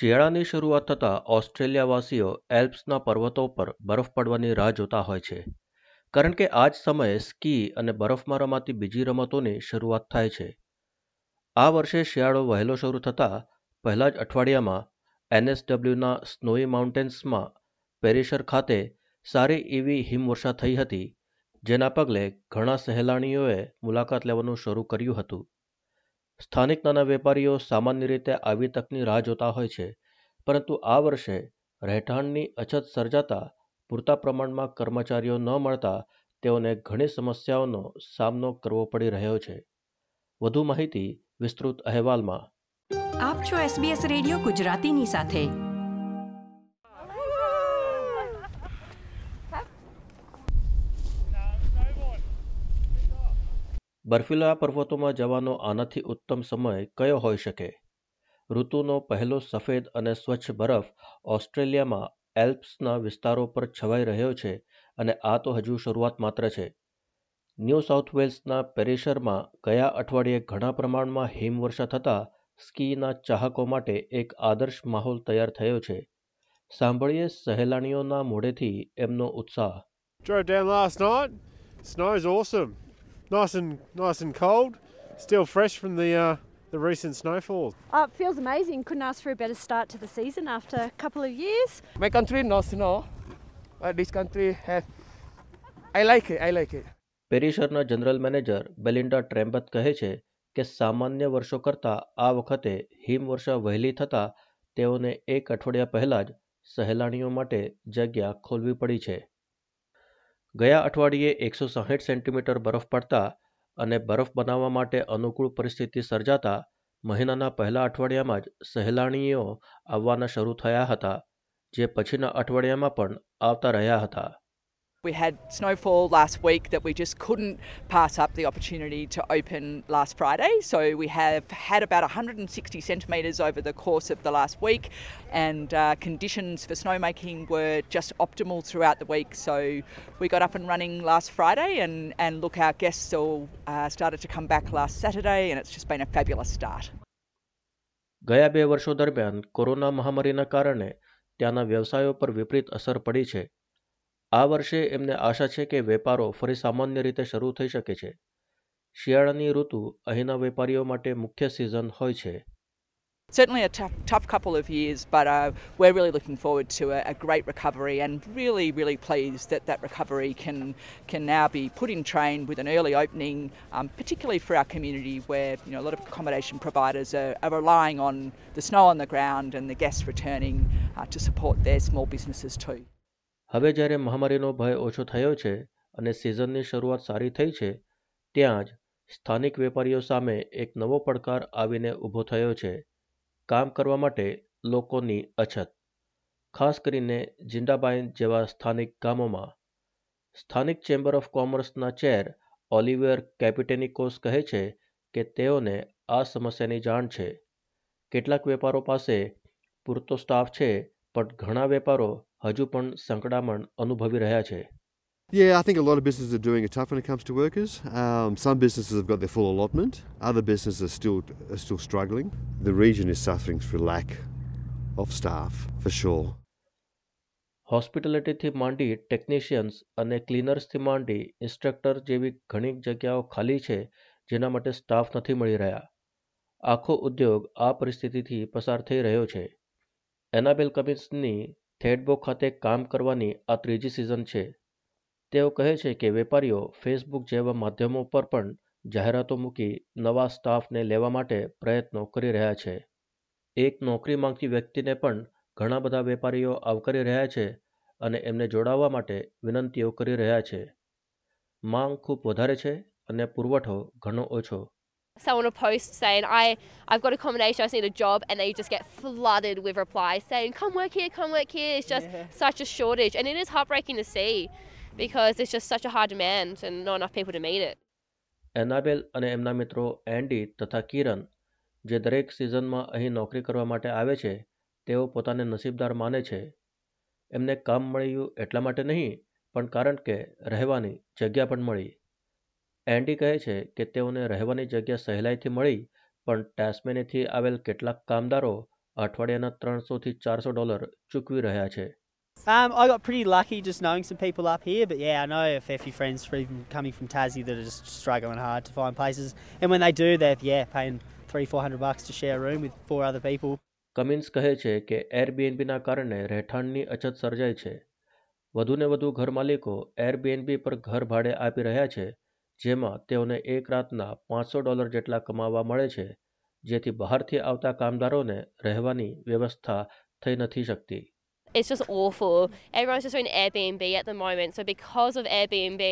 શિયાળાની શરૂઆત થતાં ઓસ્ટ્રેલિયાવાસીઓ એલ્પ્સના પર્વતો પર બરફ પડવાની રાહ જોતા હોય છે. કારણ કે આ જ સમયે સ્કી અને બરફમાં રમાતી બીજી રમતોની શરૂઆત થાય છે. આ વર્ષે શિયાળો વહેલો શરૂ થતાં પહેલા જ અઠવાડિયામાં એનએસડબલ્યુના સ્નોઈ માઉન્ટેન્સમાં પેરિશર ખાતે સારી એવી હિમવર્ષા થઈ હતી, જેના પગલે ઘણા સહેલાણીઓએ મુલાકાત લેવાનું શરૂ કર્યું હતું. સ્થાનિક નાના વેપારીઓ સામાન્ય રીતે આવી તકની રાહ જોતા હોય છે, પરંતુ આ વર્ષે રહેઠાણની અછત સર્જાતા પૂરતા પ્રમાણમાં કર્મચારીઓ ન મળતા તેઓને ઘણી સમસ્યાઓનો સામનો કરવો પડી રહ્યો છે. વધુ માહિતી વિસ્તૃત અહેવાલમાં. આપ છો SBS રેડિયો ગુજરાતીની સાથે. બર્ફીલા પર્વતોમાં જવાનો આનાથી ઉત્તમ સમય કયો હોઈ શકે ઋતુનો પહેલો સફેદ અને સ્વચ્છ બરફ ઓસ્ટ્રેલિયામાં એલ્પ્સના વિસ્તારો પર છવાઈ રહ્યો છે અને આ તો હજુ શરૂઆત માત્ર છે ન્યૂ સાઉથ વેલ્સના પેરિશરમાં ગયા અઠવાડિયે ઘણા પ્રમાણમાં હિમવર્ષા થતાં સ્કીના ચાહકો માટે એક આદર્શ માહોલ તૈયાર થયો છે સાંભળીએ સહેલાણીઓના મોઢેથી એમનો ઉત્સાહ Drove down last night. Snow's awesome. Nice and nice and cold. Still fresh from the uh, the recent snowfall. Oh, it feels amazing. Couldn't ask for a better start to the season after a couple of years. My country no snow, but this country have. I like it. I like it. પેરિશરના general manager Belinda Trembath કહે છે કે સામાન્ય વર્ષો કરતાં આ વખતે હિમવર્ષા વહેલી થતાં તેઓને એક અઠવાડિયા પહેલાં જ સહેલાણીઓ માટે જગ્યા ખોલવી પડી છે ગયા અઠવાડિયે એકસો સાહીઠ સેન્ટીમીટર બરફ પડતા અને બરફ બનાવવા માટે અનુકૂળ પરિસ્થિતિ સર્જાતા મહિનાના પહેલા અઠવાડિયામાં જ સહેલાણીઓ આવવાના શરૂ થયા હતા, જે પછીના અઠવાડિયામાં પણ આવતા રહ્યા હતા. We had snowfall last week that we just couldn't pass up the opportunity to open last Friday. So we have had about 160 centimetres over the course of the last week, and uh, conditions for snowmaking were just optimal throughout the week. So we got up and running last Friday, and, and look, our guests all uh, started to come back last Saturday, and it's just been a fabulous start. ગયા બે વર્ષો દરમિયાન corona મહામારીના કારણે ત્યાંના વ્યવસાયો પર વિપરીત અસર પડી છે આ વર્ષે એમને આશા છે કે વેપારો ફરી સામાન્ય રીતે શરૂ થઈ શકે છે શિયાળાની ઋતુ અહીંના વેપારીઓ માટે મુખ્ય સિઝન હોય છે Certainly a tough, tough couple of years, but uh, we're really looking forward to a, a great recovery and really, really pleased that that recovery can can now be put in train with an early opening, um, particularly for our community where you know a lot of accommodation providers are, are relying on the snow on the ground and the guests returning uh, to support their small businesses too. હવે જ્યારે મહામારીનો ભય ઓછો થયો છે અને સિઝનની શરૂઆત સારી થઈ છે, ત્યાં જ સ્થાનિક વેપારીઓ સામે એક નવો પડકાર આવીને ઊભો થયો છે. કામ કરવા માટે લોકોની અછત. ખાસ કરીને જિંડાબાઈન જેવા સ્થાનિક ગામોમાં. સ્થાનિક ચેમ્બર ઓફ કોમર્સના ચેર ઓલિવિયર કેપિટેનિકોસ કહે છે કે તેઓને આ સમસ્યાની જાણ છે. કેટલાક વેપારો પાસે પૂરતો સ્ટાફ છે, પણ ઘણા વેપારો હજુ પણ સંકડામણ અનુભવી રહ્યા છે Yeah, I think a lot of businesses are doing it tough when it comes to workers. Um, some businesses have got their full allotment. Other businesses are still are still struggling. The region is suffering through lack of staff for sure. હોસ્પિટાલિટીથી માંડી technicians અને ક્લીનર્સથી માંડી instructor જેવી ઘણી જગ્યાઓ ખાલી છે જેના માટે સ્ટાફ નથી મળી રહ્યા આખો ઉદ્યોગ આ પરિસ્થિતિથી પસાર થઈ રહ્યો છે એનાબેલ કમિન્સની થેડબો ખાતે કામ કરવાની આ ત્રીજી સિઝન છે. તેઓ કહે છે કે વેપારીઓ ફેસબુક જેવા માધ્યમો પર પણ જાહેરાતો મૂકી નવા સ્ટાફને લેવા માટે પ્રયત્નો કરી રહ્યા છે. એક નોકરી માંગતી વ્યક્તિને પણ ઘણા બધા વેપારીઓ આવકારી રહ્યા છે અને એમને જોડાવા માટે વિનંતીઓ કરી રહ્યા છે. માંગ ખૂબ વધારે છે અને પુરવઠો ઘણો ઓછો. someone will post saying, I, I've got accommodation, I just need a job, and then you just get flooded with replies saying, come work here, come work here. It's just such a shortage. And it is heartbreaking to see because it's just such a high demand and not enough people to meet it. એનાબેલ અને એમના મિત્રો Andy તથા કિરણ જે દરેક સિઝનમાં અહીં નોકરી કરવા માટે આવે છે તેઓ પોતાને નસીબદાર માને છે એમને કામ મળ્યું એટલા માટે નહીં પણ કારણ કે રહેવાની જગ્યા પણ મળી એન્ડી કહે છે કે તેઓને રહેવાની જગ્યા સહેલાઈથી મળી પણ ટેસ્મેનીથી આવેલ કેટલાક કામદારો અઠવાડિયાના ત્રણસોથી ચારસો ડોલર ચૂકવી રહ્યા છે Um, I got pretty lucky just knowing some people up here, but yeah, I know a fair few friends from coming from Tassie that are just struggling hard to find places. And when they do, they're yeah paying three, four hundred bucks to share a room with four other people. Cummins કહે છે કે એરબીએનબીના કારણે રહેઠાણની અછત સર્જાય છે વધુને વધુ ઘર માલિકો એરબીએનબી પર ઘર ભાડે આપી રહ્યા છે જેમાં તેઓને એક રાતના પાંચસો ડોલર જેટલા કમાવા મળે છે જેથી બહારથી આવતા કામદારોને રહેવાની વ્યવસ્થા થઈ નથી શકતી It's just awful. Everyone's just doing Airbnb at the moment. So because of Airbnb,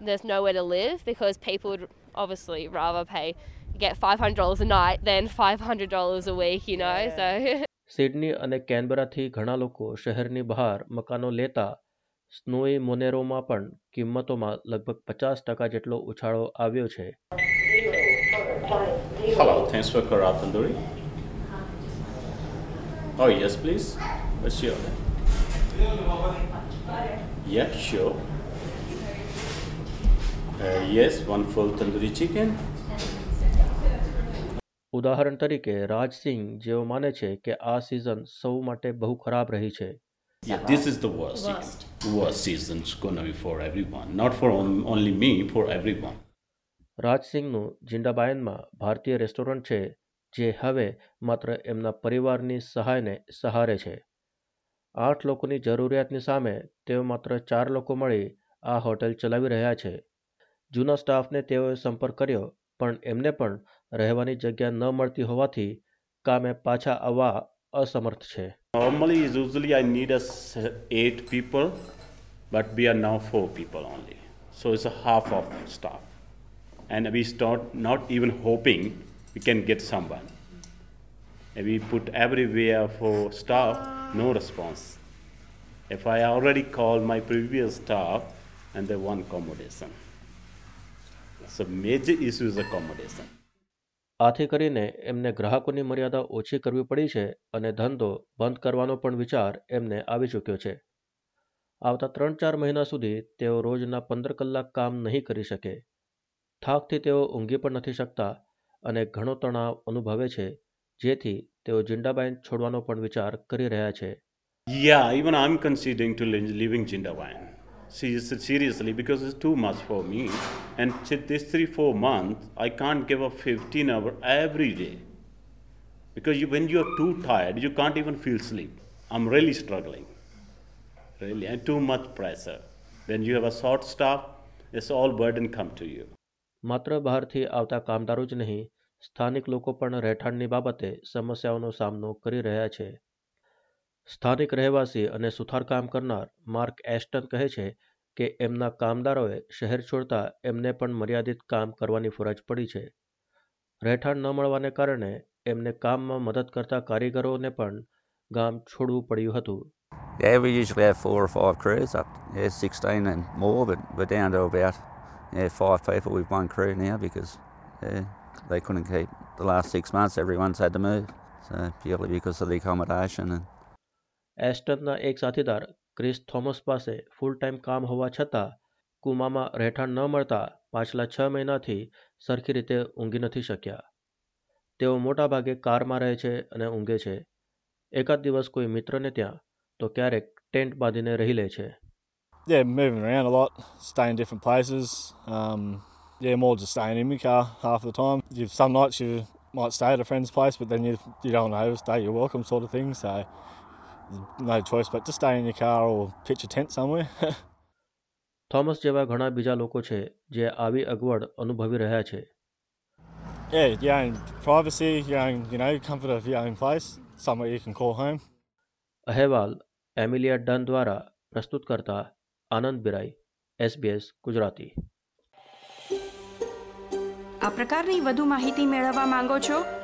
there's nowhere to live because people would obviously rather pay get five hundred dollars a night than five hundred dollars a week. You know, Yeah. so. Sydney અને કેનબરાથી ઘણા લોકો શહેરની બહાર મકાનો લેતા સ્નોઈ મોનેરોમાં પણ કિંમતોમાં લગભગ પચાસ ટકા જેટલો ઉછાળો આવ્યો છે Hello, thanks for Karat Tandoori. Oh, yes, please. What's your name? Yeah, sure. Uh, yes, one full tandoori chicken. ઉદાહરણ તરીકે રાજ સિંહ જેઓ માને છે કે આ સિઝન સૌ માટે બહુ ખરાબ રહી છે Yeah, this is the worst season. Worst season's gonna be for everyone, not for on- only me, for everyone. રાજસિંહનું જિંડાબાયનમાં ભારતીય રેસ્ટોરન્ટ છે જે હવે માત્ર એમના પરિવારની સહાયને સહારે છે આઠ લોકોની જરૂરિયાતની સામે તેઓ માત્ર ચાર લોકો મળી આ હોટેલ ચલાવી રહ્યા છે જૂના સ્ટાફને તેઓએ સંપર્ક કર્યો પણ એમને પણ રહેવાની જગ્યા ન મળતી હોવાથી કામે પાછા આવવા અસમર્થ છે Normally, usually I need us uh, eight people, but we are now four people only. So it's a half of staff. And we start not even hoping we can get someone. And we put everywhere for staff, no response. If I already called my previous staff and they want accommodation. So major issue is accommodation. આથી કરીને એમને ગ્રાહકોની મર્યાદા ઓછી કરવી પડી છે અને ધંધો બંધ કરવાનો પણ વિચાર એમને આવી ચૂક્યો છે. આવતા ત્રણ ચાર મહિના સુધી તેઓ રોજના પંદર કલાક કામ નહીં કરી શકે. થાકથી તેઓ ઊંઘી પણ નથી શકતા અને ઘણો તણાવ અનુભવે છે, જેથી તેઓ જિંડાબાઈન છોડવાનો પણ વિચાર કરી રહ્યા છે. યા even I am considering to living Jindawayan. Seriously, seriously, because it's too much for me. And th- this three, four months, I can't give up 15 hour every day. Because you, when you're too tired, you can't even feel sleep. I'm really struggling. Really, and too much pressure. When you have a short staff, it's all burden come to you. માત્ર બહારથી આવતા કામદારો જ નહીં સ્થાનિક લોકો પણ રહેઠાણની બાબતે સમસ્યાઓનો સામનો કરી રહ્યા છે સ્થાનિક રહેવાસી અને સુથારકામ કરનાર માર્ક એસ્ટન કહે છે કે એમના કામદારોએ શહેર છોડતા એમને પણ મર્યાદિત કામ કરવાની ફરજ પડી છે રહેઠાણ ન મળવાને કારણે એમને કામમાં મદદ કરતા કારીગરોને પણ ગામ છોડવું પડ્યું હતું Yeah, we usually have four or five crews up, yeah, 16 and more, but we're down to about yeah, five people with one crew now because yeah, they couldn't keep the last six months, everyone's had to move. So purely because of the accommodation and એસ્ટનના એક સાથીદાર Chris Thomas પાસે full time કામ હોવા છતાં કુમામાં રહેઠાણ ન મળતા પાછલા છ મહિનાથી સરખી રીતે ઊંઘી નથી શક્યા તેઓ મોટાભાગે કારમાં રહે છે અને ઊંઘે છે એકાદ દિવસ કોઈ મિત્રને ત્યાં તો ક્યારેક ટેન્ટ બાંધીને રહી લે છે Yeah, moving around a lot, staying different places. Um, yeah, more just staying in my car half the time. You've, some nights you might stay at a friend's place, but then you you don't want to overstay. your welcome, sort of thing. So no choice but to stay in your car or pitch a tent somewhere. Thomas જેવા ઘણા બીજા લોકો છે જે આવી અગવડ અનુભવી રહ્યા છે yeah, your own privacy, your own you know comfort of your own place, somewhere you can call home. અહેવાલ એમિલિયા ડન દ્વારા પ્રસ્તુત કરતા આનંદ બિરાઈ એસબીએસ ગુજરાતી આ પ્રકારની વધુ માહિતી મેળવવા માંગો છો